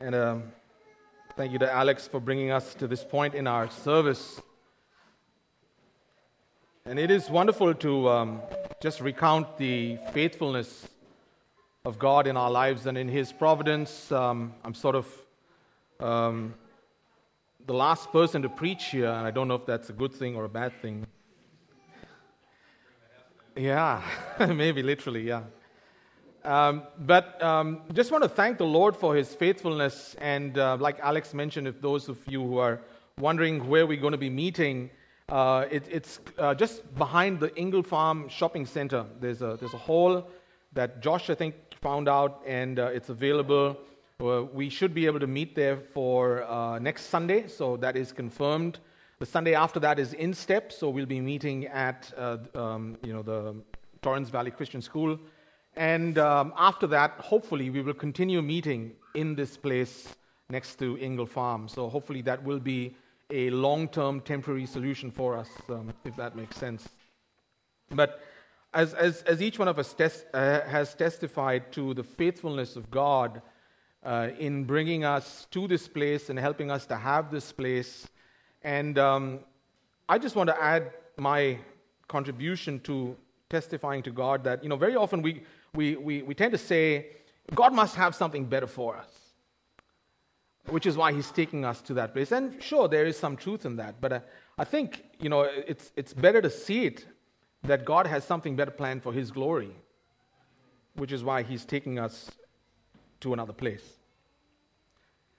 And um, thank you to Alex for bringing us to this point in our service. And it is wonderful to um, just recount the faithfulness of God in our lives and in His providence. Um, I'm sort of um, the last person to preach here, and I don't know if that's a good thing or a bad thing. Yeah, maybe literally, yeah. Um, but um, just want to thank the Lord for His faithfulness. And uh, like Alex mentioned, if those of you who are wondering where we're going to be meeting, uh, it, it's uh, just behind the Ingle Farm Shopping Center. There's a, there's a hall that Josh, I think, found out, and uh, it's available. Uh, we should be able to meet there for uh, next Sunday, so that is confirmed. The Sunday after that is Instep, so we'll be meeting at um, you know the Torrens Valley Christian School and um, after that, hopefully, we will continue meeting in this place next to Ingle Farm. So hopefully, that will be a long term temporary solution for us, um, if that makes sense. But as, as, as each one of us tes- uh, has testified to the faithfulness of God uh, in bringing us to this place and helping us to have this place, and um, I just want to add my contribution to testifying to God that, you know, very often we, we, we, we tend to say, God must have something better for us, which is why He's taking us to that place. And sure, there is some truth in that, but uh, I think, you know, it's, it's better to see it that God has something better planned for His glory, which is why He's taking us to another place.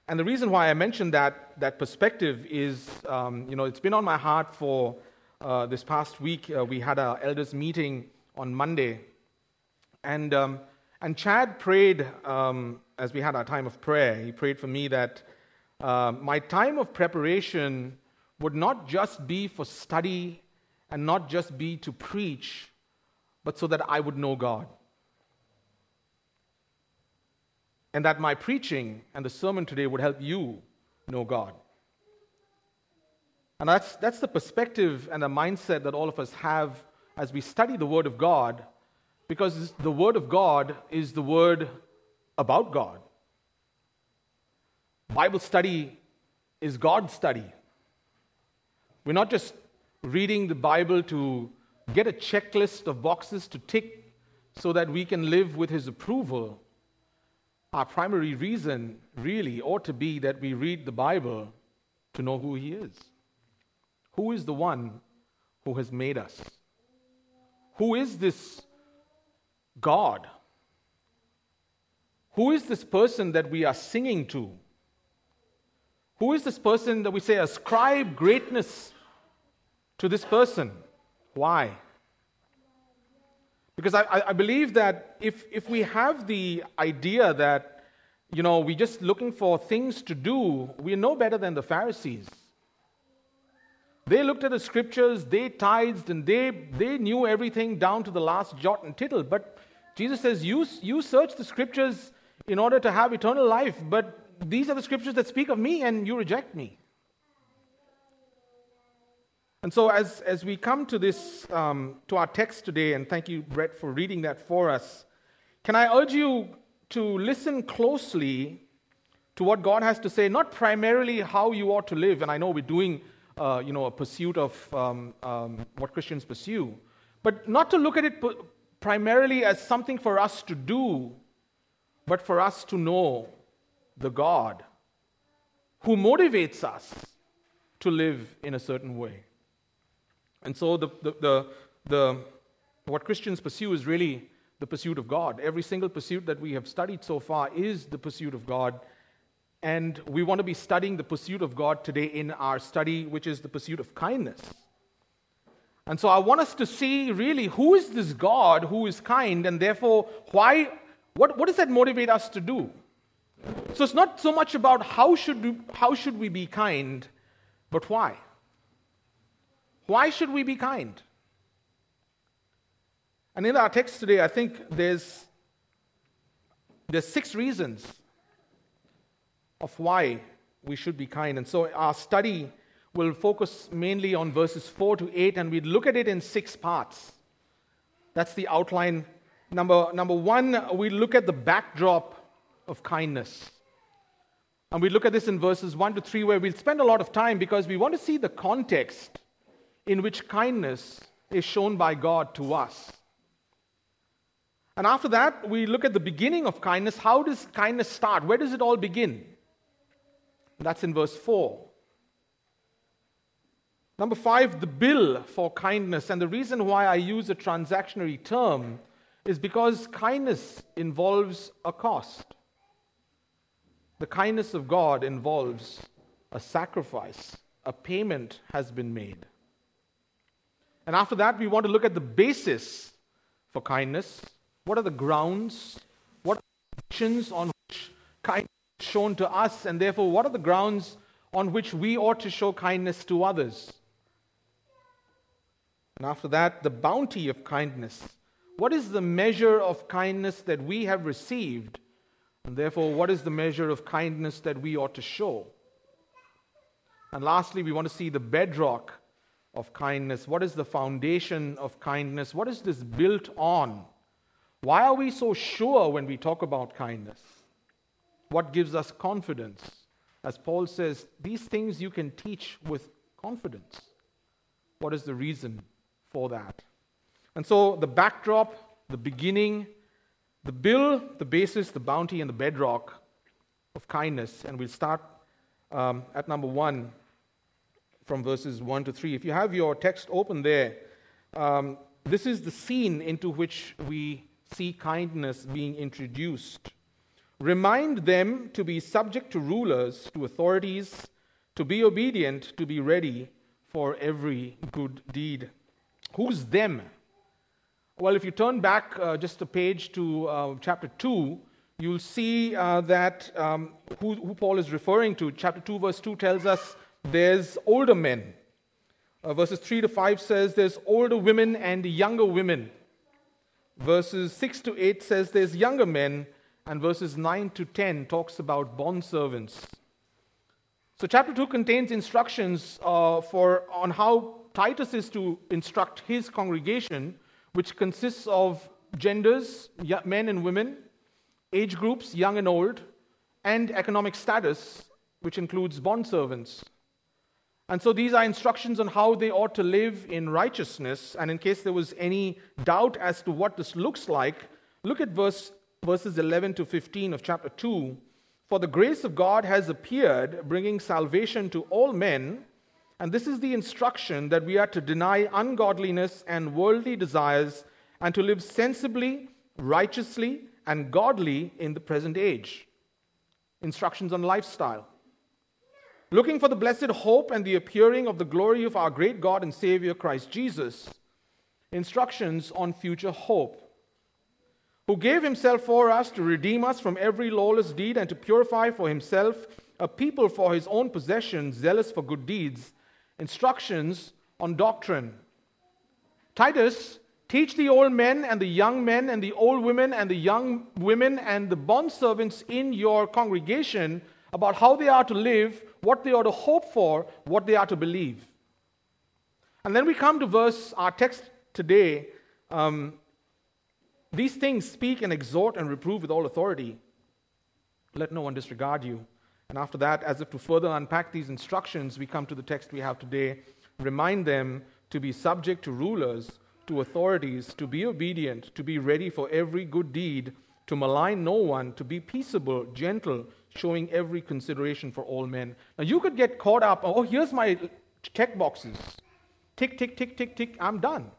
And the reason why I mentioned that, that perspective is, um, you know, it's been on my heart for uh, this past week. Uh, we had our elders meeting on Monday, and, um, and Chad prayed um, as we had our time of prayer. He prayed for me that uh, my time of preparation would not just be for study and not just be to preach, but so that I would know God. And that my preaching and the sermon today would help you know God. And that's, that's the perspective and the mindset that all of us have as we study the Word of God because the Word of God is the Word about God. Bible study is God study. We're not just reading the Bible to get a checklist of boxes to tick so that we can live with His approval. Our primary reason really ought to be that we read the Bible to know who He is. Who is the one who has made us? Who is this God. Who is this person that we are singing to? Who is this person that we say ascribe greatness to this person? Why? Because I, I believe that if, if we have the idea that, you know, we're just looking for things to do, we're no better than the Pharisees. They looked at the scriptures, they tithed, and they, they knew everything down to the last jot and tittle. But Jesus says, you, you search the scriptures in order to have eternal life, but these are the scriptures that speak of me, and you reject me. And so, as, as we come to this, um, to our text today, and thank you, Brett, for reading that for us, can I urge you to listen closely to what God has to say, not primarily how you ought to live, and I know we're doing, uh, you know, a pursuit of um, um, what Christians pursue, but not to look at it primarily as something for us to do, but for us to know the God who motivates us to live in a certain way. And so, the, the, the, the, what Christians pursue is really the pursuit of God. Every single pursuit that we have studied so far is the pursuit of God. And we want to be studying the pursuit of God today in our study, which is the pursuit of kindness. And so I want us to see really who is this God who is kind, and therefore, why, what, what does that motivate us to do? So it's not so much about how should, we, how should we be kind, but why? Why should we be kind? And in our text today, I think there's, there's six reasons of why we should be kind. And so our study we'll focus mainly on verses 4 to 8, and we look at it in six parts. That's the outline. Number, number one, we look at the backdrop of kindness. And we look at this in verses 1 to 3, where we'll spend a lot of time because we want to see the context in which kindness is shown by God to us. And after that, we look at the beginning of kindness. How does kindness start? Where does it all begin? That's in verse 4. Number five, the bill for kindness. And the reason why I use a transactionary term is because kindness involves a cost. The kindness of God involves a sacrifice, a payment has been made. And after that, we want to look at the basis for kindness. What are the grounds? What are the conditions on which kindness is shown to us? And therefore, what are the grounds on which we ought to show kindness to others? And after that, the bounty of kindness. What is the measure of kindness that we have received? And therefore, what is the measure of kindness that we ought to show? And lastly, we want to see the bedrock of kindness. What is the foundation of kindness? What is this built on? Why are we so sure when we talk about kindness? What gives us confidence? As Paul says, these things you can teach with confidence. What is the reason for that? And so the backdrop, the beginning, the bill, the basis, the bounty, and the bedrock of kindness. And we'll start um, at number one from verses 1 to 3. If you have your text open there, um, this is the scene into which we see kindness being introduced. Remind them to be subject to rulers, to authorities, to be obedient, to be ready for every good deed. Who's them? Well, if you turn back uh, just a page to uh, chapter 2, you'll see uh, that um, who, who Paul is referring to. Chapter 2, verse 2 tells us there's older men. Uh, verses 3 to 5 says there's older women and younger women. Verses 6 to 8 says there's younger men. And verses 9 to 10 talks about bond servants. So, chapter 2 contains instructions uh, for, on how Titus is to instruct his congregation, which consists of genders, men and women, age groups, young and old, and economic status, which includes bond servants. And so these are instructions on how they ought to live in righteousness. And in case there was any doubt as to what this looks like, look at verse, verses 11 to 15 of chapter 2. For the grace of God has appeared, bringing salvation to all men. And this is the instruction that we are to deny ungodliness and worldly desires and to live sensibly, righteously, and godly in the present age. Instructions on lifestyle looking for the blessed hope and the appearing of the glory of our great God and Savior Christ Jesus. Instructions on future hope. Who gave himself for us to redeem us from every lawless deed and to purify for himself a people for his own possession, zealous for good deeds. Instructions on doctrine. Titus, teach the old men and the young men and the old women and the young women and the bondservants in your congregation about how they are to live what they are to hope for, what they are to believe. And then we come to verse, our text today. Um, These things speak and exhort and reprove with all authority. Let no one disregard you. And after that, as if to further unpack these instructions, we come to the text we have today. Remind them to be subject to rulers, to authorities, to be obedient, to be ready for every good deed, to malign no one, to be peaceable, gentle, showing every consideration for all men. Now, you could get caught up, oh, here's my check boxes. Tick, tick, tick, tick, tick, I'm done.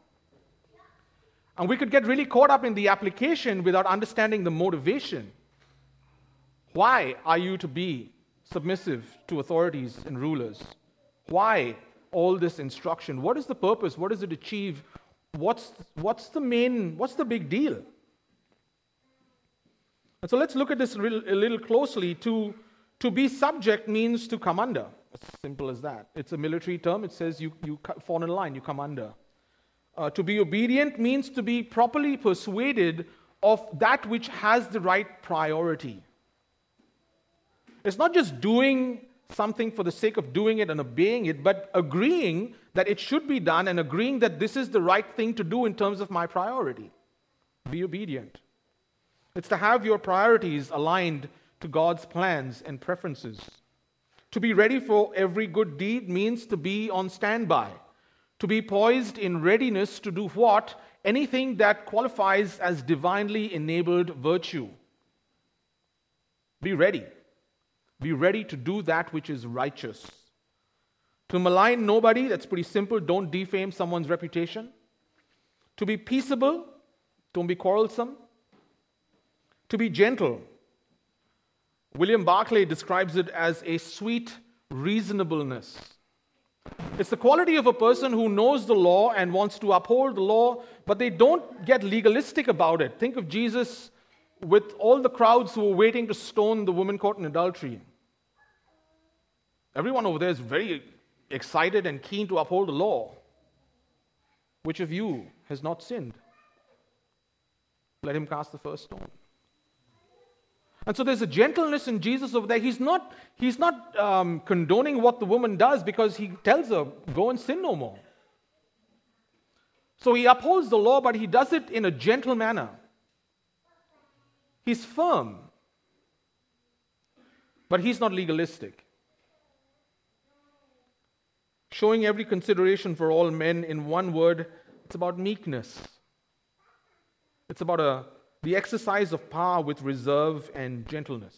And we could get really caught up in the application without understanding the motivation. Why are you to be submissive to authorities and rulers? Why all this instruction? What is the purpose? What does it achieve? What's, what's the main, what's the big deal? And so let's look at this a little, closely. To, to be subject means to come under. As simple as that. It's a military term. It says you, you fall in line, you come under. Uh, to be obedient means to be properly persuaded of that which has the right priority. It's not just doing something for the sake of doing it and obeying it, but agreeing that it should be done and agreeing that this is the right thing to do in terms of my priority. Be obedient. It's to have your priorities aligned to God's plans and preferences. To be ready for every good deed means to be on standby, to be poised in readiness to do what? Anything that qualifies as divinely enabled virtue. Be ready. Be ready to do that which is righteous. To malign nobody, that's pretty simple. Don't defame someone's reputation. To be peaceable, don't be quarrelsome. To be gentle. William Barclay describes it as a sweet reasonableness. It's the quality of a person who knows the law and wants to uphold the law, but they don't get legalistic about it. Think of Jesus with all the crowds who were waiting to stone the woman caught in adultery. Everyone over there is very excited and keen to uphold the law. Which of you has not sinned? Let him cast the first stone. And so there's a gentleness in Jesus over there. He's not, he's not um, condoning what the woman does because he tells her, go and sin no more. So he upholds the law, but he does it in a gentle manner. He's firm, but he's not legalistic. Showing every consideration for all men in one word, it's about meekness. It's about a, the exercise of power with reserve and gentleness.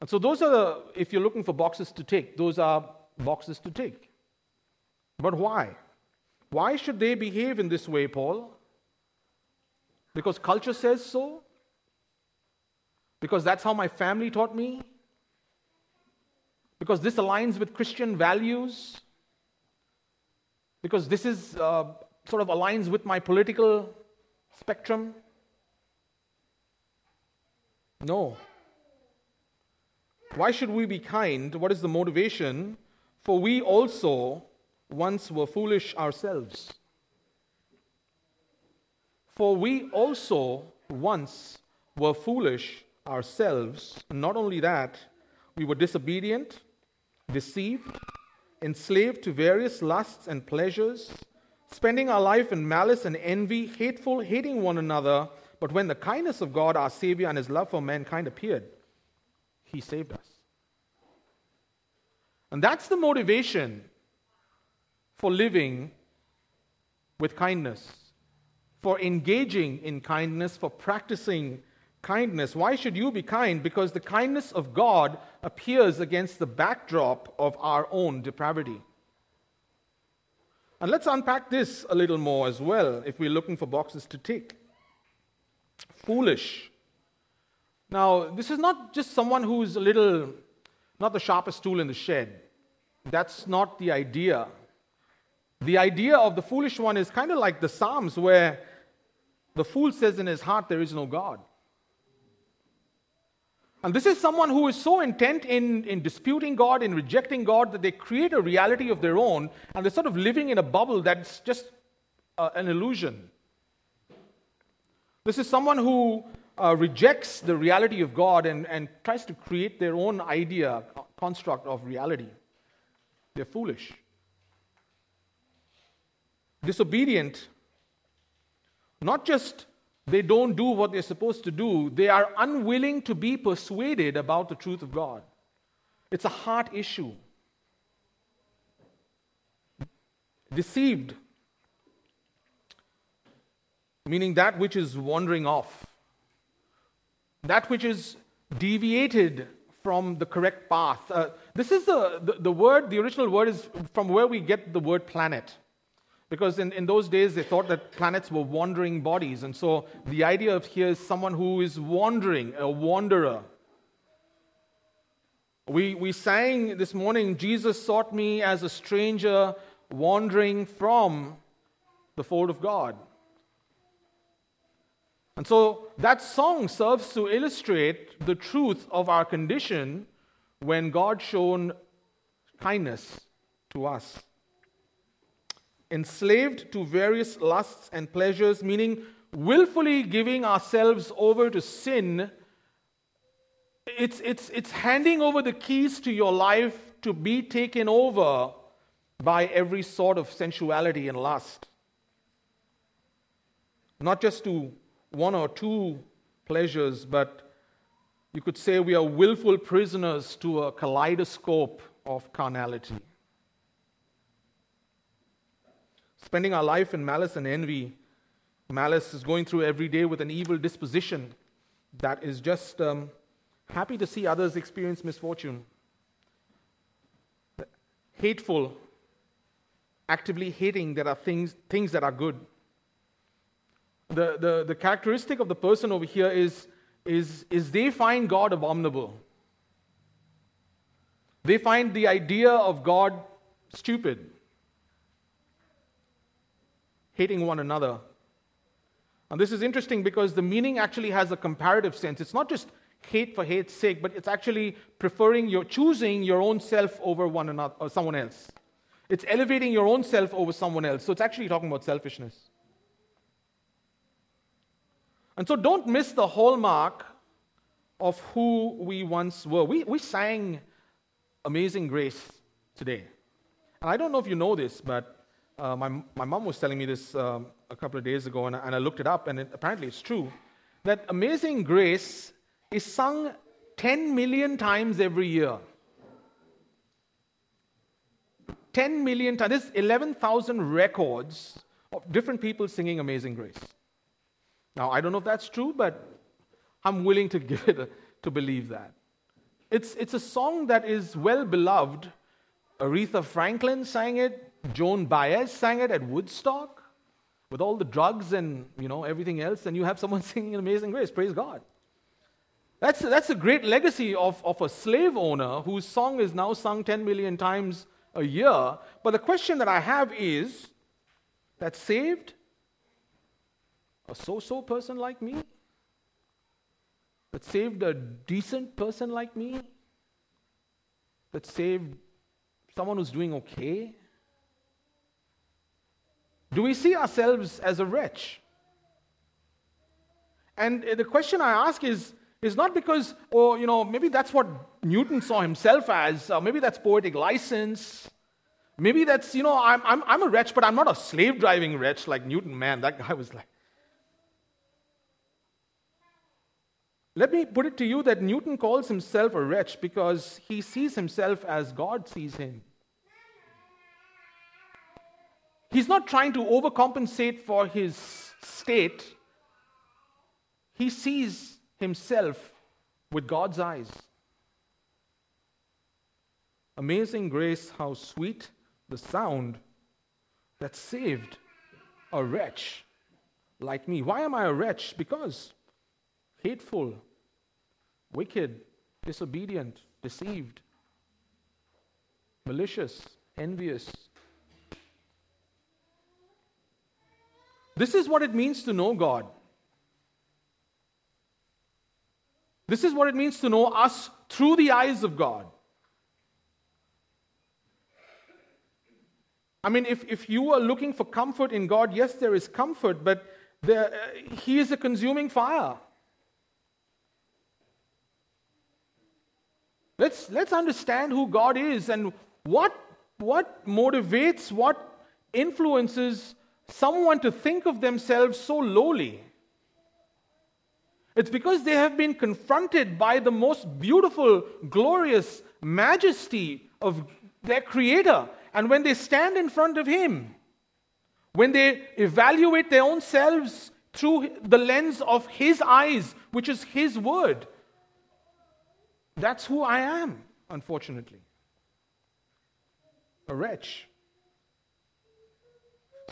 And so, those are the, if you're looking for boxes to take, those are boxes to take. But why? Why should they behave in this way, Paul? Because culture says so? Because that's how my family taught me? Because this aligns with Christian values? Because this is uh, sort of aligns with my political spectrum? No. Why should we be kind? What is the motivation? For we also once were foolish ourselves. For we also once were foolish ourselves. Not only that, we were disobedient, deceived, enslaved to various lusts and pleasures, spending our life in malice and envy, hateful, hating one another. But when the kindness of God, our Savior, and His love for mankind appeared, He saved us. And that's the motivation for living with kindness for engaging in kindness, for practicing kindness. Why should you be kind? Because the kindness of God appears against the backdrop of our own depravity. And let's unpack this a little more as well if we're looking for boxes to tick. Foolish. Now, this is not just someone who's a little, not the sharpest tool in the shed. That's not the idea. The idea of the foolish one is kind of like the Psalms, where the fool says in his heart, There is no God. And this is someone who is so intent in, in disputing God, in rejecting God, that they create a reality of their own, and they're sort of living in a bubble that's just uh, an illusion. This is someone who uh, rejects the reality of God and, and tries to create their own idea, construct of reality. They're foolish. Disobedient not just they don't do what they're supposed to do, they are unwilling to be persuaded about the truth of God. It's a heart issue. Deceived, meaning that which is wandering off, that which is deviated from the correct path. Uh, this is the, the, the word, the original word is from where we get the word planet. Because in, in those days, they thought that planets were wandering bodies. And so the idea of here is someone who is wandering, a wanderer. We, we sang this morning, Jesus sought me as a stranger wandering from the fold of God. And so that song serves to illustrate the truth of our condition when God shown kindness to us enslaved to various lusts and pleasures, meaning willfully giving ourselves over to sin. It's, it's, it's handing over the keys to your life to be taken over by every sort of sensuality and lust. Not just to one or two pleasures, but You could say we are willful prisoners to a kaleidoscope of carnality. Spending our life in malice and envy. Malice is going through every day with an evil disposition that is just um, happy to see others experience misfortune. Hateful, actively hating there are things, things that are good. The, the, the characteristic of the person over here is, is, is they find God abominable. They find the idea of God stupid, hating one another. And this is interesting because the meaning actually has a comparative sense. It's not just hate for hate's sake, but it's actually preferring your choosing your own self over one another or someone else. It's elevating your own self over someone else. So it's actually talking about selfishness. And so don't miss the hallmark of who we once were. We, we sang Amazing Grace today. And I don't know if you know this, but uh, my, my mom was telling me this um, a couple of days ago, and I, and I looked it up, and it, apparently it's true that Amazing Grace is sung 10 million times every year. 10 million times. There's 11,000 records of different people singing Amazing Grace. Now, I don't know if that's true, but I'm willing to give it a, to believe that. It's, it's a song that is well beloved. Aretha Franklin sang it, Joan Baez sang it at Woodstock with all the drugs and you know everything else, and you have someone singing Amazing Grace. Praise God. That's, that's a great legacy of, of a slave owner whose song is now sung 10 million times a year. But the question that I have is that saved a so so person like me? That saved a decent person like me? That saved someone who's doing okay? Do we see ourselves as a wretch? And uh, the question I ask is, is not because, oh, you know, maybe that's what Newton saw himself as, or maybe that's poetic license. Maybe that's, you know, I'm, I'm, I'm a wretch, but I'm not a slave driving wretch like Newton, man. That guy was like, Let me put it to you that Newton calls himself a wretch because he sees himself as God sees him. He's not trying to overcompensate for his state, he sees himself with God's eyes. Amazing grace, how sweet the sound that saved a wretch like me. Why am I a wretch? Because hateful, wicked, disobedient, deceived, malicious, envious. This is what it means to know God. This is what it means to know us through the eyes of God. I mean, if, if you are looking for comfort in God, yes, there is comfort, but there, uh, He is a consuming fire. Let's, let's understand who God is and what, what motivates, what influences someone to think of themselves so lowly. It's because they have been confronted by the most beautiful, glorious majesty of their Creator. And when they stand in front of Him, when they evaluate their own selves through the lens of His eyes, which is His Word, that's who I am, unfortunately. A wretch.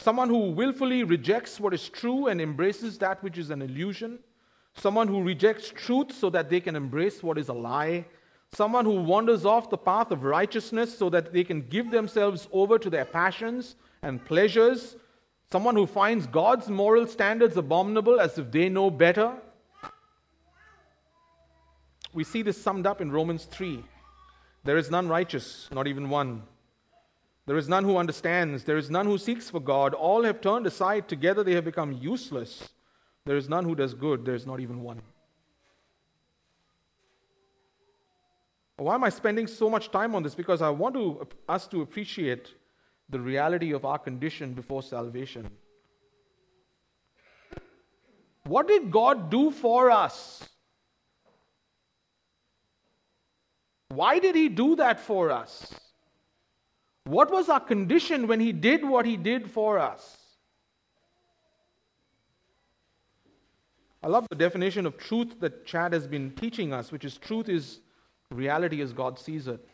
Someone who willfully rejects what is true and embraces that which is an illusion. Someone who rejects truth so that they can embrace what is a lie. Someone who wanders off the path of righteousness so that they can give themselves over to their passions and pleasures. Someone who finds God's moral standards abominable as if they know better. We see this summed up in Romans 3. There is none righteous, not even one. There is none who understands. There is none who seeks for God. All have turned aside. Together they have become useless. There is none who does good. There is not even one. Why am I spending so much time on this? Because I want to, us to appreciate the reality of our condition before salvation. What did God do for us? Why did he do that for us? What was our condition when he did what he did for us? I love the definition of truth that Chad has been teaching us, which is truth is reality as God sees it.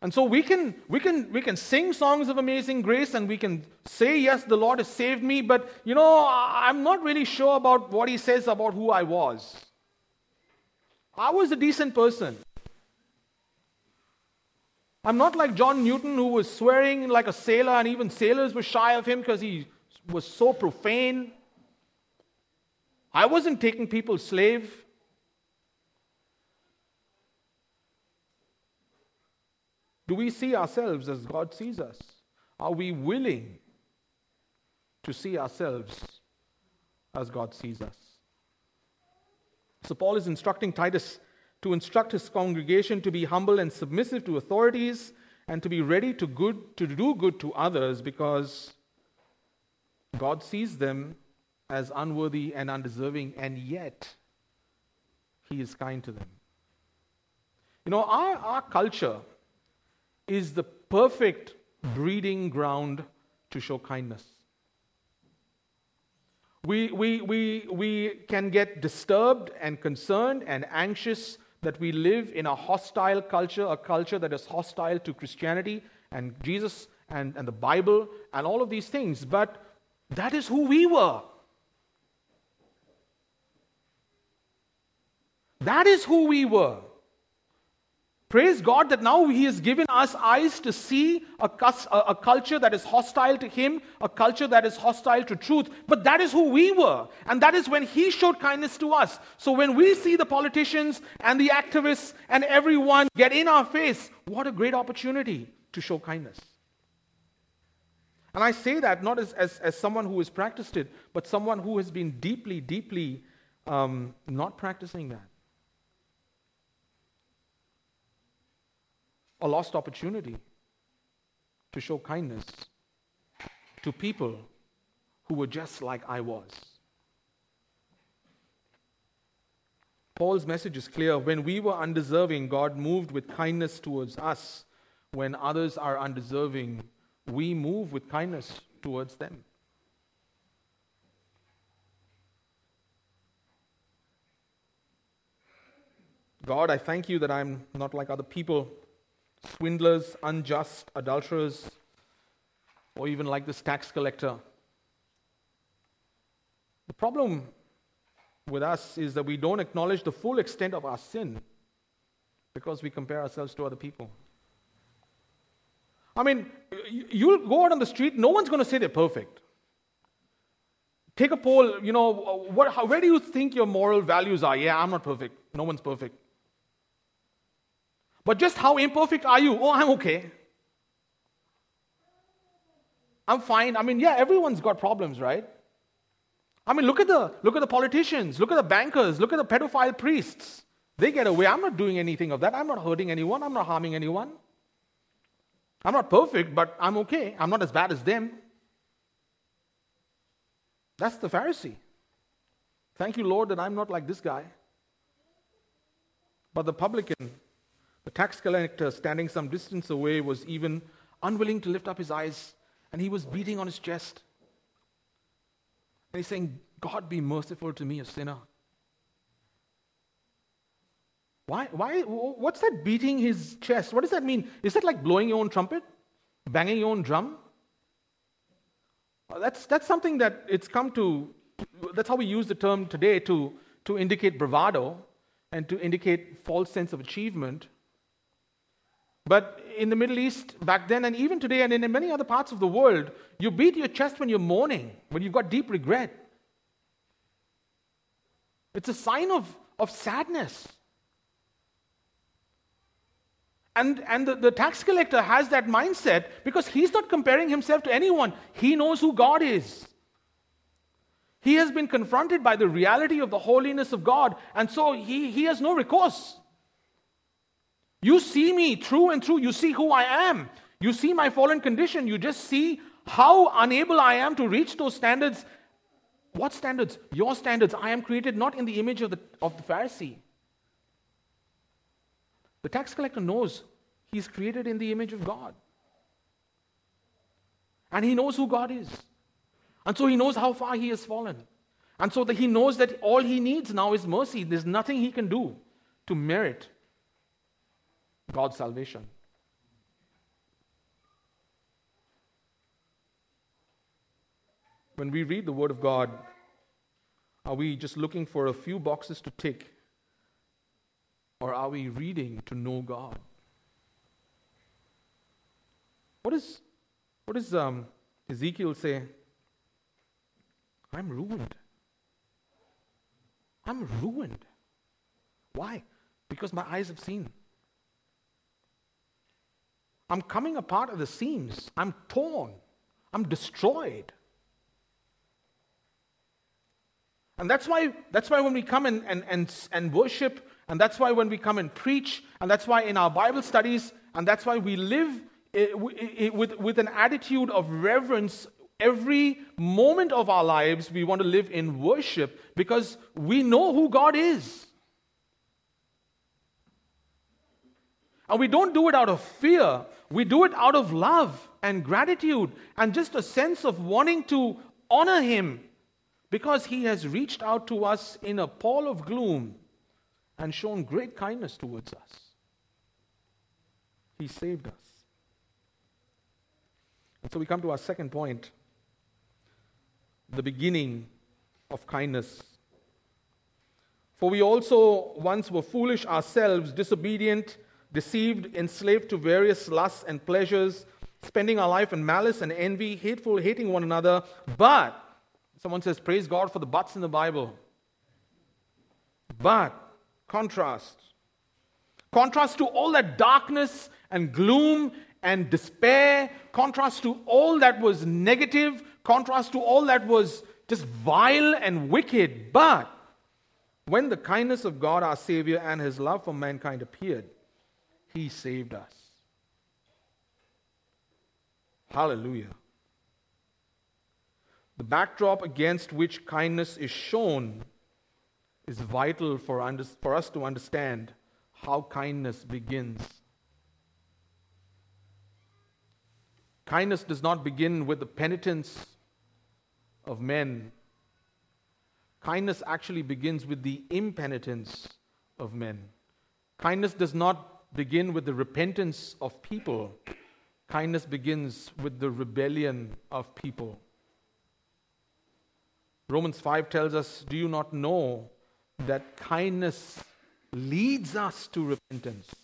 And so we can, we, can, we can sing songs of amazing grace and we can say, Yes, the Lord has saved me, but you know, I'm not really sure about what He says about who I was. I was a decent person. I'm not like John Newton, who was swearing like a sailor, and even sailors were shy of him because he was so profane. I wasn't taking people slave. Do we see ourselves as God sees us? Are we willing to see ourselves as God sees us? So, Paul is instructing Titus to instruct his congregation to be humble and submissive to authorities and to be ready to, good, to do good to others because God sees them as unworthy and undeserving, and yet he is kind to them. You know, our, our culture is the perfect breeding ground to show kindness. We, we, we, we can get disturbed and concerned and anxious that we live in a hostile culture, a culture that is hostile to Christianity and Jesus and, and the Bible and all of these things. But that is who we were. That is who we were. Praise God that now He has given us eyes to see a, a, culture that is hostile to Him, a culture that is hostile to truth. But that is who we were. And that is when He showed kindness to us. So when we see the politicians and the activists and everyone get in our face, what a great opportunity to show kindness. And I say that not as, as, as someone who has practiced it, but someone who has been deeply, deeply um, not practicing that. A lost opportunity to show kindness to people who were just like I was. Paul's message is clear. When we were undeserving, God moved with kindness towards us. When others are undeserving, we move with kindness towards them. God, I thank you that I'm not like other people swindlers, unjust, adulterers, or even like this tax collector. The problem with us is that we don't acknowledge the full extent of our sin because we compare ourselves to other people. I mean, you'll go out on the street, no one's going to say they're perfect. Take a poll, you know, what, how, where do you think your moral values are? Yeah, I'm not perfect. No one's perfect. But just how imperfect are you? Oh, I'm okay. I'm fine. I mean, yeah, everyone's got problems, right? I mean, look at the look at the politicians, look at the bankers, look at the pedophile priests. They get away. I'm not doing anything of that. I'm not hurting anyone. I'm not harming anyone. I'm not perfect, but I'm okay. I'm not as bad as them. That's the Pharisee. Thank you, Lord, that I'm not like this guy. But the publican the tax collector, standing some distance away, was even unwilling to lift up his eyes, and he was beating on his chest. And he's saying, God, be merciful to me, a sinner. Why, why, what's that beating his chest? What does that mean? Is that like blowing your own trumpet? Banging your own drum? Uh, that's, that's something that it's come to, that's how we use the term today to, to indicate bravado and to indicate false sense of achievement. But in the Middle East back then, and even today, and in many other parts of the world, you beat your chest when you're mourning, when you've got deep regret. It's a sign of, of sadness. And, and the, the tax collector has that mindset because he's not comparing himself to anyone. He knows who God is. He has been confronted by the reality of the holiness of God, and so he, he has no recourse. You see me through and through. You see who I am. You see my fallen condition. You just see how unable I am to reach those standards. What standards? Your standards. I am created not in the image of the, of the Pharisee. The tax collector knows he's created in the image of God. And he knows who God is. And so he knows how far he has fallen. And so that he knows that all he needs now is mercy. There's nothing he can do to merit God's salvation. When we read the Word of God, are we just looking for a few boxes to tick? Or are we reading to know God? What, is, what does um, Ezekiel say? I'm ruined. I'm ruined. Why? Because my eyes have seen. I'm coming apart at the seams. I'm torn. I'm destroyed. And that's why, that's why when we come and, and, and, and worship, and that's why when we come and preach, and that's why in our Bible studies, and that's why we live eh, eh, eh, with, with an attitude of reverence every moment of our lives, we want to live in worship because we know who God is. And we don't do it out of fear, we do it out of love and gratitude and just a sense of wanting to honor Him because He has reached out to us in a pall of gloom and shown great kindness towards us. He saved us. And so we come to our second point the beginning of kindness. For we also once were foolish ourselves, disobedient, deceived, enslaved to various lusts and pleasures, spending our life in malice and envy, hateful, hating one another. But, someone says, Praise God for the buts in the Bible. But, contrast. Contrast to all that darkness and gloom and despair, contrast to all that was negative, contrast to all that was just vile and wicked. But when the kindness of God, our Savior, and His love for mankind appeared, He saved us. Hallelujah. The backdrop against which kindness is shown is vital for, under, for us to understand how kindness begins. Kindness does not begin with the penitence of men. Kindness actually begins with the impenitence of men. Kindness does not begin with the repentance of people. Kindness begins with the rebellion of people. Romans 5 tells us, Do you not know that kindness leads us to repentance?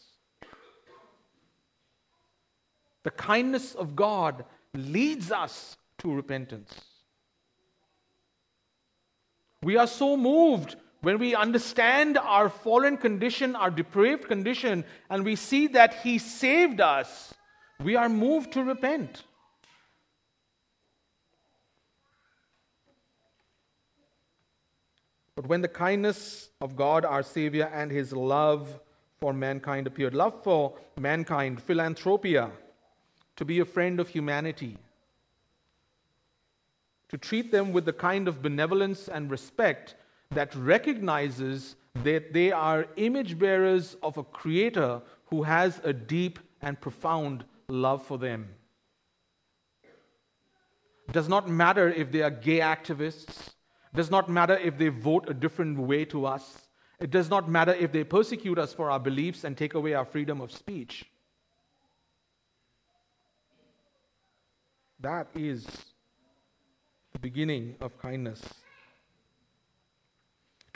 The kindness of God leads us to repentance. We are so moved when we understand our fallen condition, our depraved condition, and we see that He saved us, we are moved to repent. But when the kindness of God, our Savior, and His love for mankind appeared, love for mankind, philanthropia, to be a friend of humanity, to treat them with the kind of benevolence and respect that recognizes that they are image bearers of a creator who has a deep and profound love for them. Does not matter if they are gay activists. Does not matter if they vote a different way to us. It does not matter if they persecute us for our beliefs and take away our freedom of speech. That is the beginning of kindness.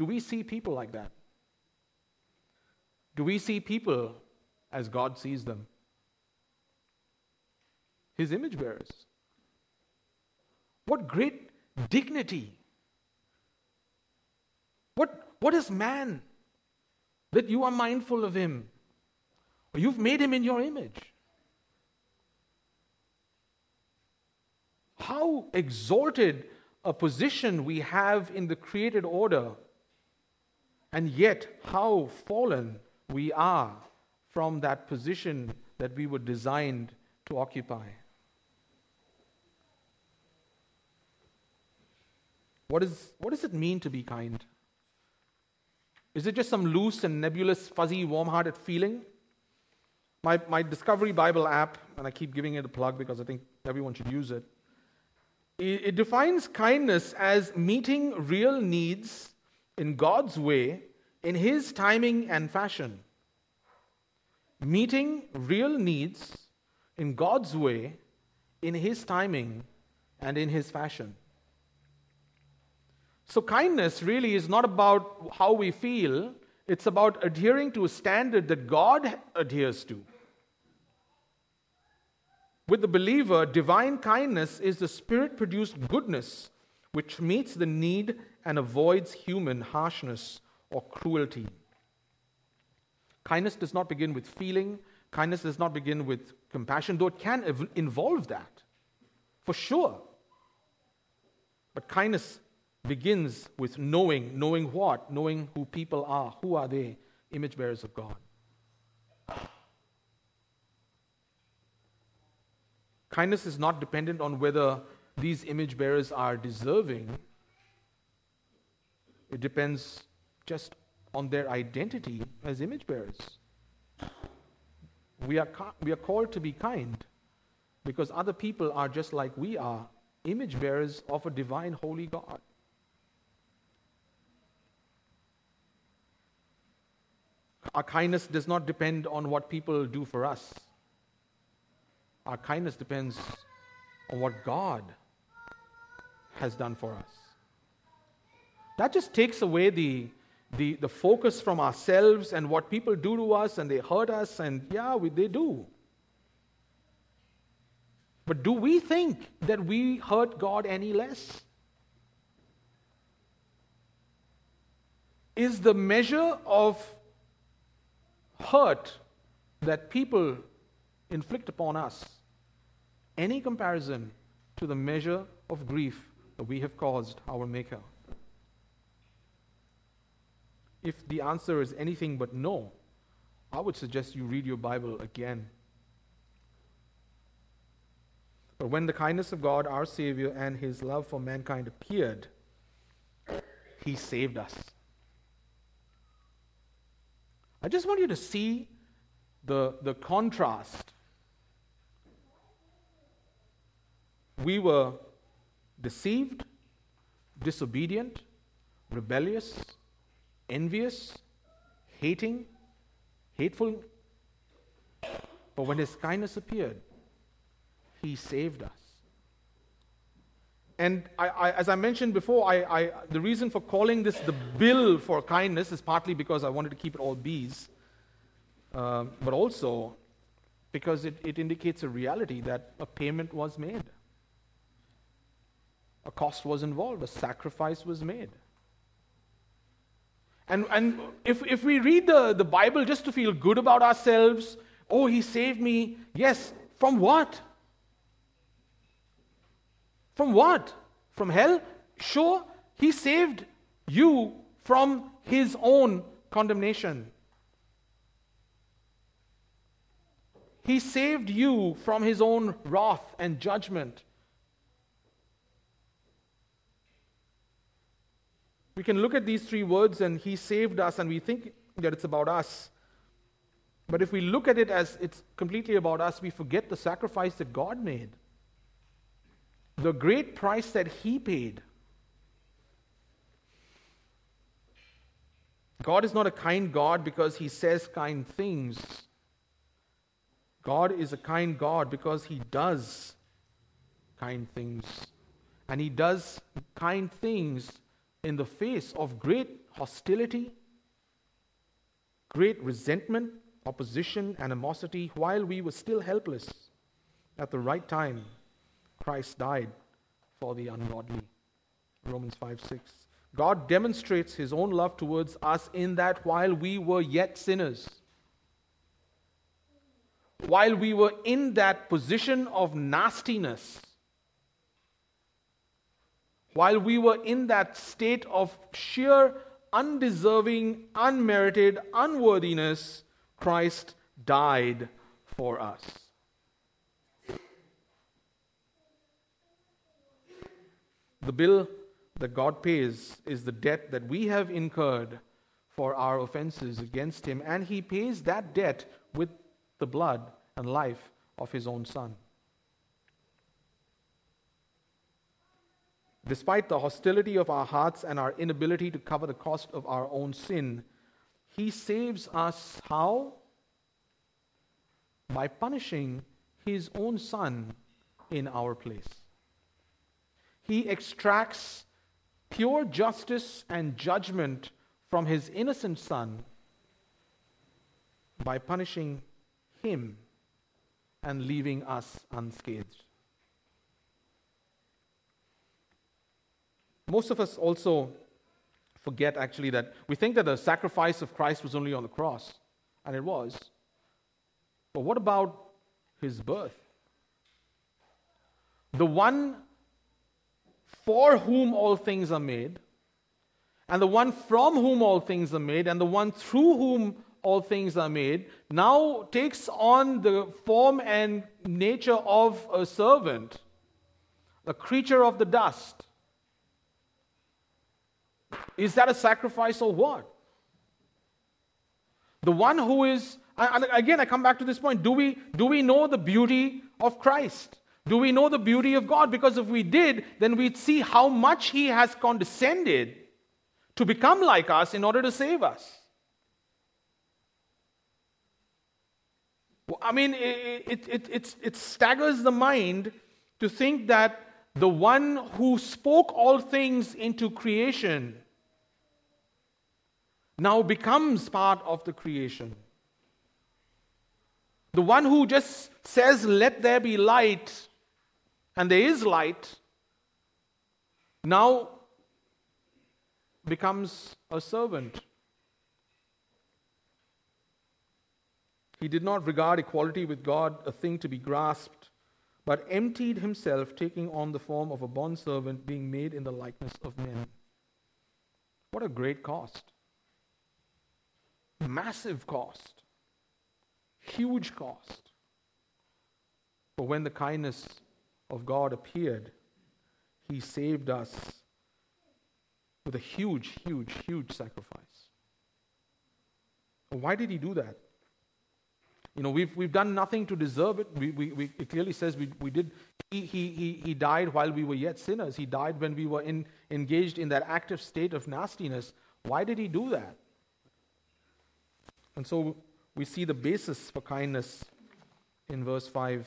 Do we see people like that? Do we see people as God sees them? His image bearers. What great dignity. What, what is man that you are mindful of him? You've made him in your image. how exalted a position we have in the created order, and yet how fallen we are from that position that we were designed to occupy. What, is, what does it mean to be kind? Is it just some loose and nebulous, fuzzy, warm hearted feeling? My, my Discovery Bible app, and I keep giving it a plug because I think everyone should use it, it, it defines kindness as meeting real needs in God's way, in His timing and fashion. Meeting real needs in God's way, in His timing, and in His fashion. So, kindness really is not about how we feel, it's about adhering to a standard that God adheres to. With the believer, divine kindness is the spirit produced goodness which meets the need and avoids human harshness or cruelty. Kindness does not begin with feeling, kindness does not begin with compassion, though it can ev- involve that, for sure. But kindness begins with knowing. Knowing what? Knowing who people are. Who are they? Image bearers of God. Kindness is not dependent on whether these image bearers are deserving, it depends just on their identity as image bearers. We are, we are called to be kind because other people are just like we are, image bearers of a divine, holy God. Our kindness does not depend on what people do for us. Our kindness depends on what God has done for us. That just takes away the, the, the focus from ourselves and what people do to us and they hurt us, and yeah, we, they do. But do we think that we hurt God any less? Is the measure of hurt that people inflict upon us any comparison to the measure of grief that we have caused our Maker? If the answer is anything but no, I would suggest you read your Bible again. But when the kindness of God, our Savior, and His love for mankind appeared, He saved us. I just want you to see the, the contrast. We were deceived, disobedient, rebellious, envious, hating, hateful. But when His kindness appeared, He saved us. And I, I, as I mentioned before, I, the reason for calling this the bill for kindness is partly because I wanted to keep it all bees, uh, but also because it, it indicates a reality that a payment was made, a cost was involved, a sacrifice was made. And, and if, if we read the, the Bible just to feel good about ourselves, oh, he saved me, yes, from what? From what? From hell? Sure, he saved you from his own condemnation. He saved you from his own wrath and judgment. We can look at these three words and He saved us, and we think that it's about us. But if we look at it as it's completely about us, we forget the sacrifice that God made, the great price that He paid. God is not a kind God because He says kind things. God is a kind God because He does kind things. And He does kind things in the face of great hostility, great resentment, opposition, animosity, while we were still helpless, at the right time, Christ died for the ungodly. Romans 5 6. God demonstrates his own love towards us in that while we were yet sinners, while we were in that position of nastiness, while we were in that state of sheer, undeserving, unmerited unworthiness, Christ died for us. The bill that God pays is the debt that we have incurred for our offenses against Him, and He pays that debt with the blood and life of his own Son. Despite the hostility of our hearts and our inability to cover the cost of our own sin, he saves us how? By punishing his own son in our place. He extracts pure justice and judgment from his innocent son by punishing him and leaving us unscathed. Most of us also forget actually that we think that the sacrifice of Christ was only on the cross, and it was. But what about his birth? The one for whom all things are made, and the one from whom all things are made, and the one through whom all things are made, now takes on the form and nature of a servant, a creature of the dust. Is that a sacrifice or what? The one who is, and again, I come back to this point do we, do we know the beauty of Christ? Do we know the beauty of God? Because if we did, then we'd see how much He has condescended to become like us in order to save us. I mean, it, it, it, it, staggers the mind to think that the one who spoke all things into creation now becomes part of the creation. The one who just says, Let there be light, and there is light, now becomes a servant. He did not regard equality with God a thing to be grasped, but emptied himself, taking on the form of a bondservant, being made in the likeness of men. What a great cost! Massive cost. Huge cost. But when the kindness of God appeared, He saved us with a huge, huge, huge sacrifice. Why did He do that? You know, we've, we've done nothing to deserve it. We, we, we, it clearly says we, we did. He, he, he, he died while we were yet sinners. He died when we were in, engaged in that active state of nastiness. Why did he do that? And so we see the basis for kindness in verse 5.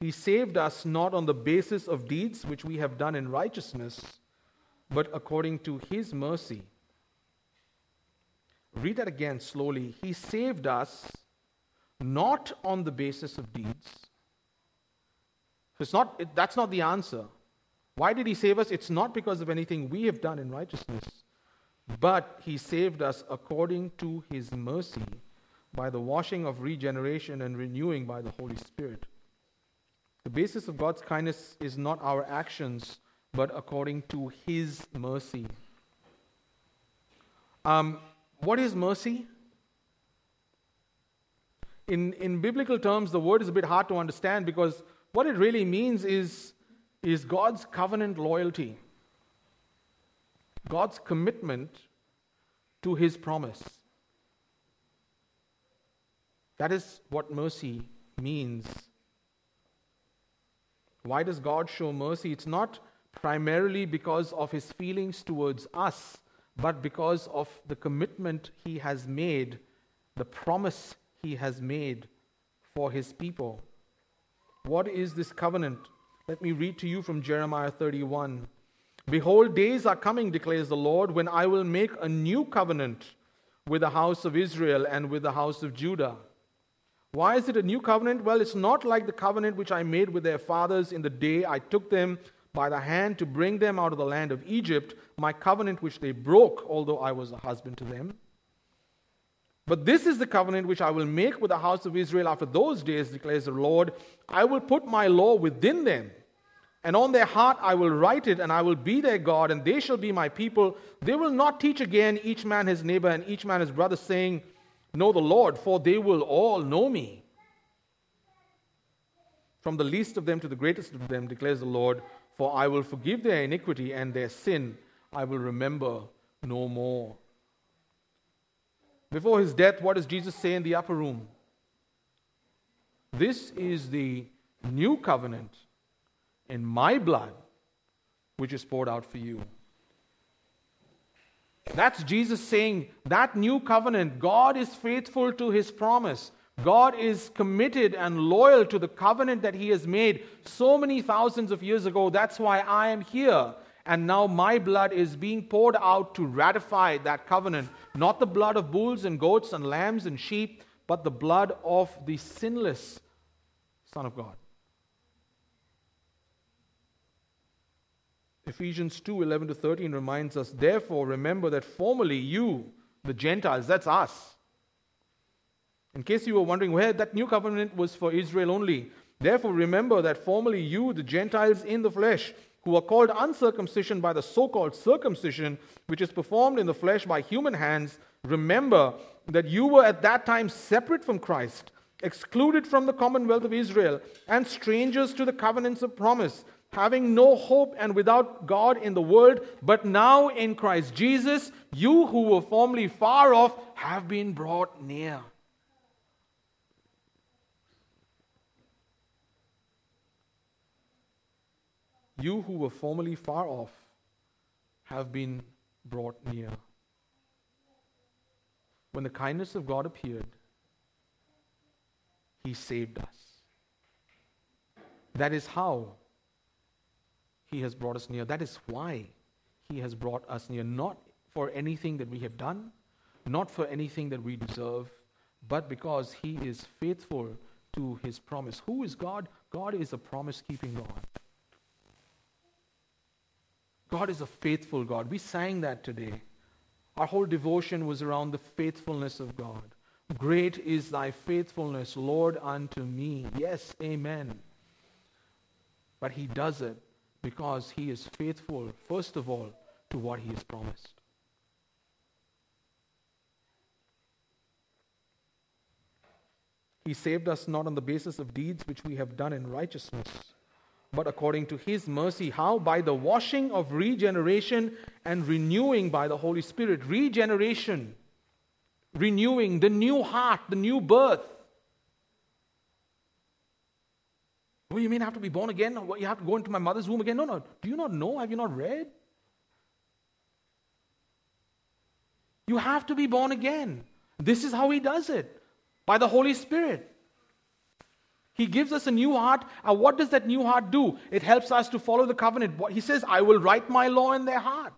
He saved us not on the basis of deeds which we have done in righteousness, but according to his mercy. Read that again slowly. He saved us not on the basis of deeds. It's not, it, that's not the answer. Why did he save us? It's not because of anything we have done in righteousness. But he saved us according to his mercy by the washing of regeneration and renewing by the Holy Spirit. The basis of God's kindness is not our actions, but according to his mercy. Um, what is mercy? In, in biblical terms, the word is a bit hard to understand because what it really means is, is God's covenant loyalty. God's commitment to his promise. That is what mercy means. Why does God show mercy? It's not primarily because of his feelings towards us, but because of the commitment he has made, the promise he has made for his people. What is this covenant? Let me read to you from Jeremiah 31. Behold, days are coming, declares the Lord, when I will make a new covenant with the house of Israel and with the house of Judah. Why is it a new covenant? Well, it's not like the covenant which I made with their fathers in the day I took them by the hand to bring them out of the land of Egypt, my covenant which they broke, although I was a husband to them. But this is the covenant which I will make with the house of Israel after those days, declares the Lord. I will put my law within them and on their heart I will write it, and I will be their God, and they shall be my people. They will not teach again each man his neighbor and each man his brother, saying, Know the Lord, for they will all know me. From the least of them to the greatest of them, declares the Lord, for I will forgive their iniquity and their sin I will remember no more. Before his death, what does Jesus say in the upper room? This is the new covenant in my blood, which is poured out for you. That's Jesus saying that new covenant, God is faithful to his promise. God is committed and loyal to the covenant that he has made so many thousands of years ago. That's why I am here. And now my blood is being poured out to ratify that covenant. Not the blood of bulls and goats and lambs and sheep, but the blood of the sinless Son of God. Ephesians 2 11 to 13 reminds us, therefore, remember that formerly you, the Gentiles, that's us. In case you were wondering where that new covenant was for Israel only, therefore, remember that formerly you, the Gentiles in the flesh, who are called uncircumcision by the so called circumcision, which is performed in the flesh by human hands, remember that you were at that time separate from Christ, excluded from the commonwealth of Israel, and strangers to the covenants of promise having no hope and without God in the world, but now in Christ Jesus, you who were formerly far off have been brought near. You who were formerly far off have been brought near. When the kindness of God appeared, He saved us. That is how he has brought us near. That is why He has brought us near. Not for anything that we have done, not for anything that we deserve, but because He is faithful to His promise. Who is God? God is a promise keeping God. God is a faithful God. We sang that today. Our whole devotion was around the faithfulness of God. Great is thy faithfulness, Lord, unto me. Yes, amen. But he does it because he is faithful, first of all, to what he has promised. He saved us not on the basis of deeds which we have done in righteousness, but according to his mercy. How? By the washing of regeneration and renewing by the Holy Spirit. Regeneration, renewing, the new heart, the new birth. Oh, you mean I have to be born again? You have to go into my mother's womb again? No, no. Do you not know? Have you not read? You have to be born again. This is how he does it by the Holy Spirit. He gives us a new heart. And what does that new heart do? It helps us to follow the covenant. He says, I will write my law in their heart.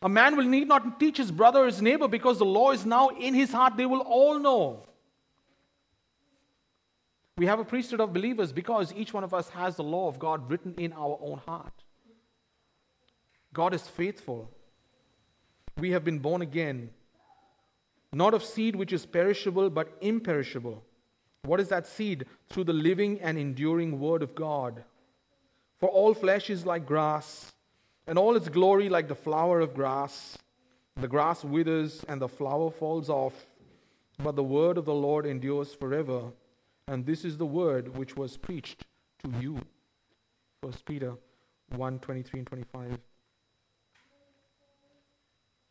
A man will need not teach his brother or his neighbor because the law is now in his heart. They will all know. We have a priesthood of believers because each one of us has the law of God written in our own heart. God is faithful. We have been born again, not of seed which is perishable, but imperishable. What is that seed? Through the living and enduring word of God. For all flesh is like grass, and all its glory like the flower of grass. The grass withers and the flower falls off, but the word of the Lord endures forever. And this is the word which was preached to you. 1 Peter 1 23 and 25.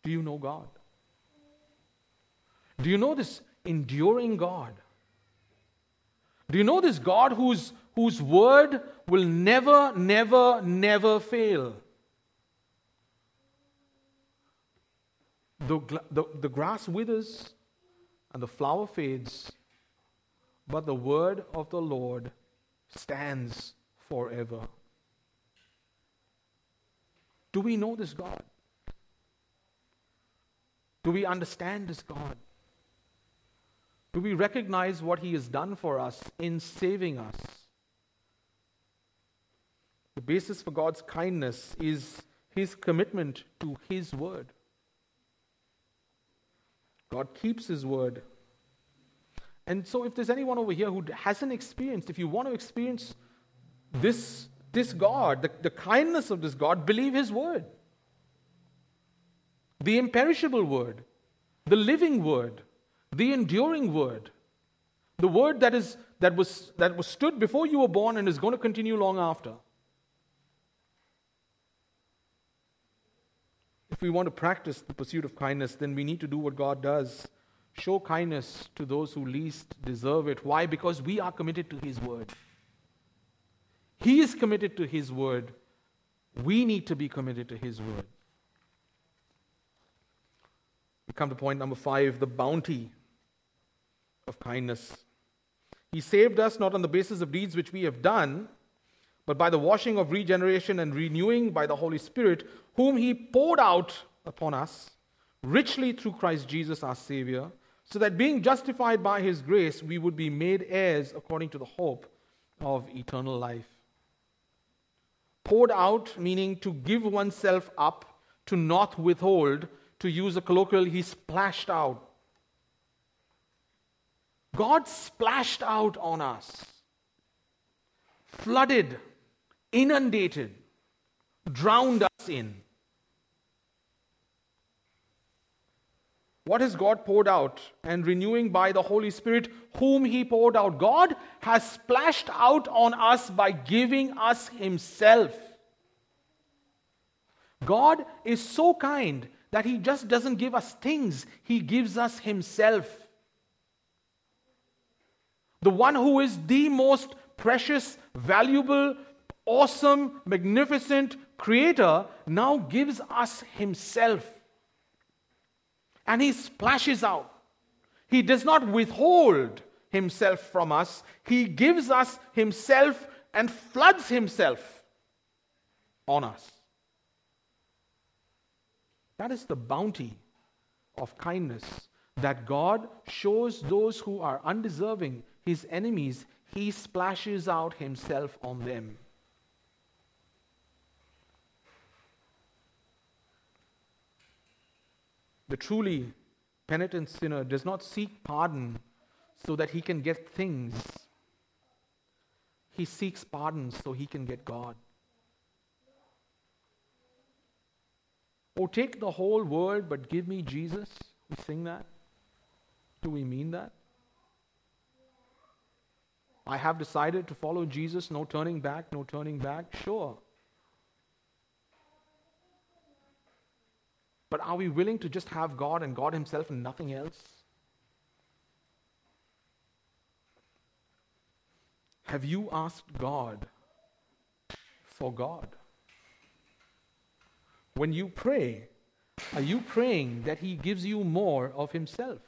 Do you know God? Do you know this enduring God? Do you know this God whose, whose word will never, never, never fail? The, the, the grass withers and the flower fades, but the word of the Lord stands forever. Do we know this God? Do we understand this God? Do we recognize what He has done for us in saving us? The basis for God's kindness is His commitment to His word. God keeps His word and so, if there's anyone over here who hasn't experienced, if you want to experience this, this God, the, the kindness of this God, believe His word. The imperishable word, the living word, the enduring word, the word that, is, that, was, that was stood before you were born and is going to continue long after. If we want to practice the pursuit of kindness, then we need to do what God does show kindness to those who least deserve it. Why? Because we are committed to His word. He is committed to His word. We need to be committed to His word. We come to point number five the bounty of kindness. He saved us not on the basis of deeds which we have done, but by the washing of regeneration and renewing by the Holy Spirit, whom He poured out upon us richly through Christ Jesus our Savior, so that being justified by His grace, we would be made heirs according to the hope of eternal life. Poured out, meaning to give oneself up, to not withhold, to use a colloquial, He splashed out. God splashed out on us, flooded, inundated, drowned us in. What has God poured out? And renewing by the Holy Spirit, whom He poured out. God has splashed out on us by giving us Himself. God is so kind that He just doesn't give us things, He gives us Himself. The one who is the most precious, valuable, awesome, magnificent creator now gives us Himself and he splashes out. He does not withhold himself from us, he gives us himself and floods himself on us. That is the bounty of kindness that God shows those who are undeserving, his enemies, he splashes out himself on them. The truly penitent sinner does not seek pardon so that he can get things. He seeks pardon so he can get God. Oh, take the whole world, but give me Jesus. We sing that. Do we mean that? I have decided to follow Jesus, no turning back, no turning back. Sure. But are we willing to just have God and God Himself and nothing else? Have you asked God for God? When you pray, are you praying that He gives you more of Himself?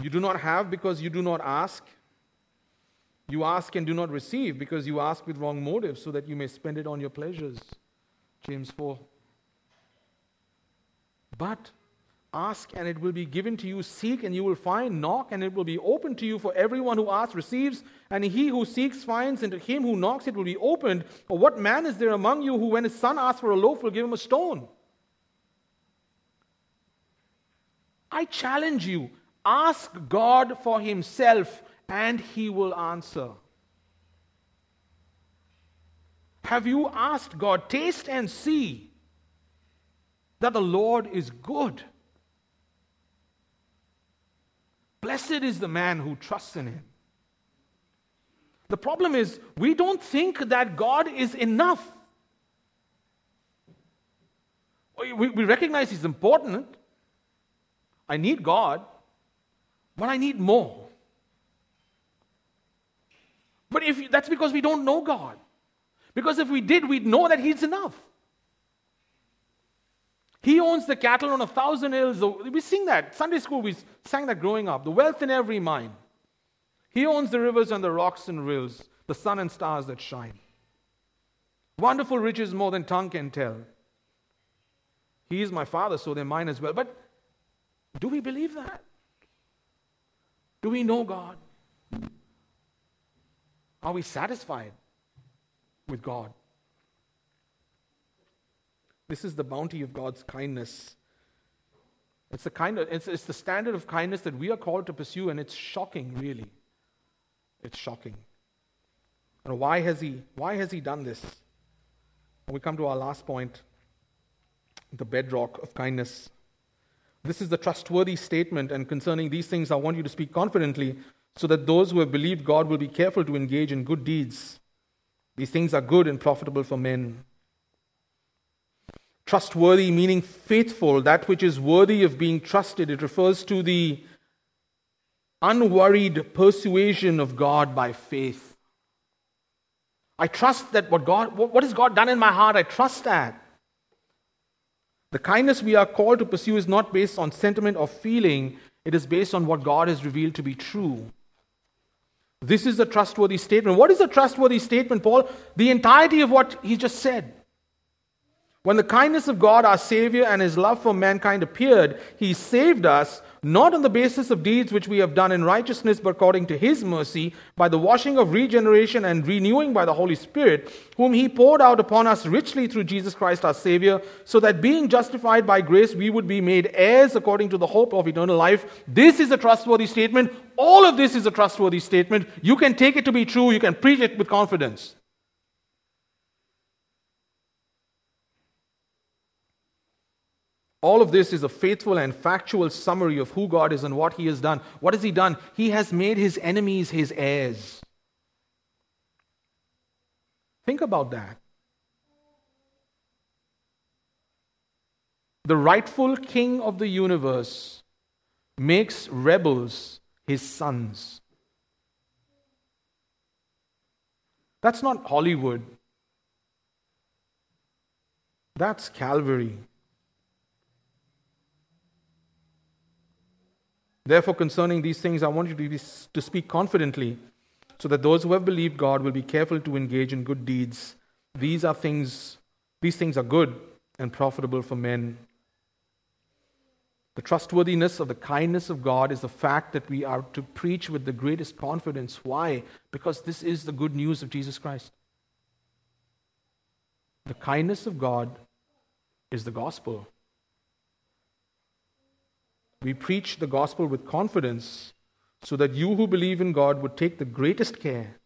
You do not have because you do not ask. You ask and do not receive because you ask with wrong motives so that you may spend it on your pleasures. James 4. But ask and it will be given to you, seek and you will find, knock and it will be opened to you. For everyone who asks receives, and he who seeks finds, and to him who knocks it will be opened. Or what man is there among you who, when his son asks for a loaf, will give him a stone? I challenge you ask God for himself and he will answer. Have you asked God, taste and see that the Lord is good? Blessed is the man who trusts in him. The problem is, we don't think that God is enough. We, we recognize He's important. I need God, but I need more. But if that's because we don't know God. Because if we did, we'd know that He's enough. He owns the cattle on a thousand hills. We sing that. Sunday school, we sang that growing up. The wealth in every mine. He owns the rivers and the rocks and rills, the sun and stars that shine. Wonderful riches more than tongue can tell. He is my father, so they're mine as well. But do we believe that? Do we know God? Are we satisfied with God? This is the bounty of God's kindness. It's the, kind of, it's, it's the standard of kindness that we are called to pursue, and it's shocking, really. It's shocking. And why has he, why has he done this? And we come to our last point the bedrock of kindness. This is the trustworthy statement, and concerning these things, I want you to speak confidently so that those who have believed God will be careful to engage in good deeds. These things are good and profitable for men. Trustworthy meaning faithful, that which is worthy of being trusted. It refers to the unworried persuasion of God by faith. I trust that what God, what has God done in my heart? I trust that. The kindness we are called to pursue is not based on sentiment or feeling, it is based on what God has revealed to be true. This is a trustworthy statement. What is a trustworthy statement, Paul? The entirety of what he just said. When the kindness of God, our Savior, and His love for mankind appeared, He saved us not on the basis of deeds which we have done in righteousness, but according to His mercy, by the washing of regeneration and renewing by the Holy Spirit, whom He poured out upon us richly through Jesus Christ our Savior, so that being justified by grace, we would be made heirs according to the hope of eternal life. This is a trustworthy statement. All of this is a trustworthy statement. You can take it to be true, you can preach it with confidence. All of this is a faithful and factual summary of who God is and what He has done. What has He done? He has made His enemies His heirs. Think about that. The rightful king of the universe makes rebels his sons. That's not Hollywood. That's Calvary. Therefore, concerning these things, I want you to, be, to speak confidently, so that those who have believed God will be careful to engage in good deeds. These are things, these things are good and profitable for men. The trustworthiness of the kindness of God is the fact that we are to preach with the greatest confidence. Why? Because this is the good news of Jesus Christ. The kindness of God is the gospel. We preach the gospel with confidence so that you who believe in God would take the greatest care,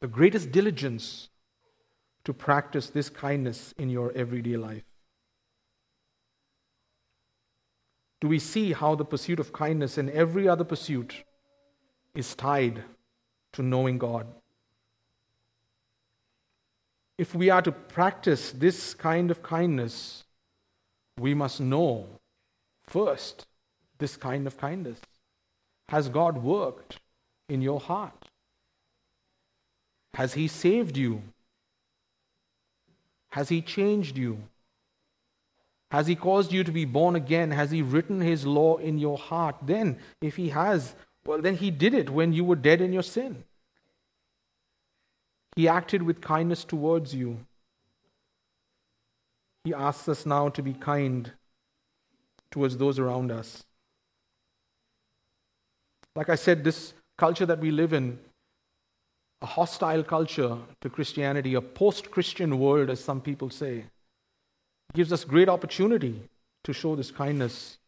the greatest diligence to practice this kindness in your everyday life. Do we see how the pursuit of kindness and every other pursuit is tied to knowing God? If we are to practice this kind of kindness, we must know First, this kind of kindness. Has God worked in your heart? Has He saved you? Has He changed you? Has He caused you to be born again? Has He written His law in your heart? Then, if He has, well, then He did it when you were dead in your sin. He acted with kindness towards you. He asks us now to be kind towards those around us. Like I said, this culture that we live in, a hostile culture to Christianity, a post Christian world, as some people say, gives us great opportunity to show this kindness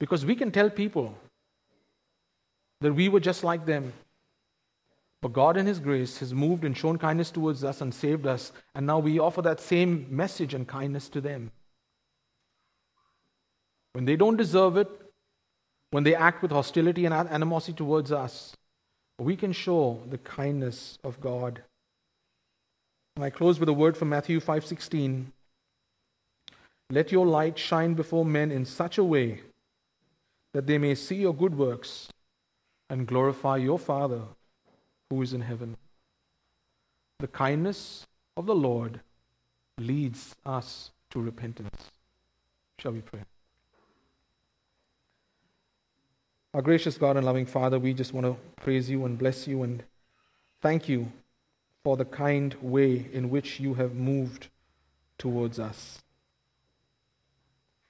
because we can tell people that we were just like them. But God, in His grace, has moved and shown kindness towards us and saved us, and now we offer that same message and kindness to them when they don't deserve it, when they act with hostility and animosity towards us, we can show the kindness of God. And I close with a word from Matthew 5:16. Let your light shine before men in such a way that they may see your good works and glorify your Father who is in heaven. The kindness of the Lord leads us to repentance. Shall we pray? Our gracious God and loving Father, we just want to praise you and bless you and thank you for the kind way in which you have moved towards us.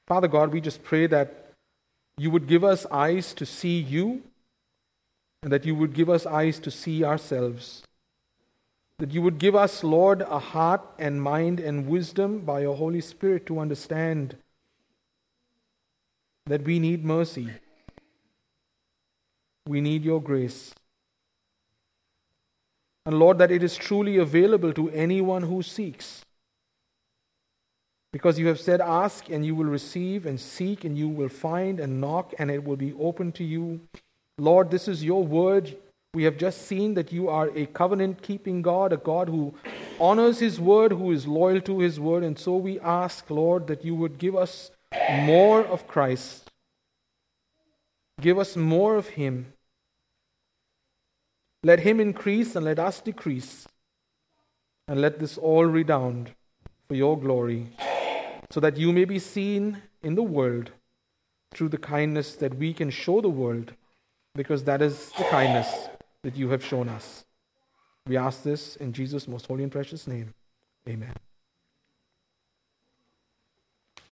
Father God, we just pray that you would give us eyes to see you and that you would give us eyes to see ourselves. That you would give us, Lord, a heart and mind and wisdom by your Holy Spirit to understand that we need mercy we need your grace. And Lord, that it is truly available to anyone who seeks. Because you have said, Ask and you will receive, and seek and you will find, and knock and it will be open to you. Lord, this is your word. We have just seen that you are a covenant keeping God, a God who honors His word, who is loyal to His word. And so we ask, Lord, that you would give us more of Christ, give us more of Him. Let Him increase and let us decrease. And let this all redound for your glory, so that you may be seen in the world through the kindness that we can show the world, because that is the kindness that you have shown us. We ask this in Jesus' most holy and precious name. Amen.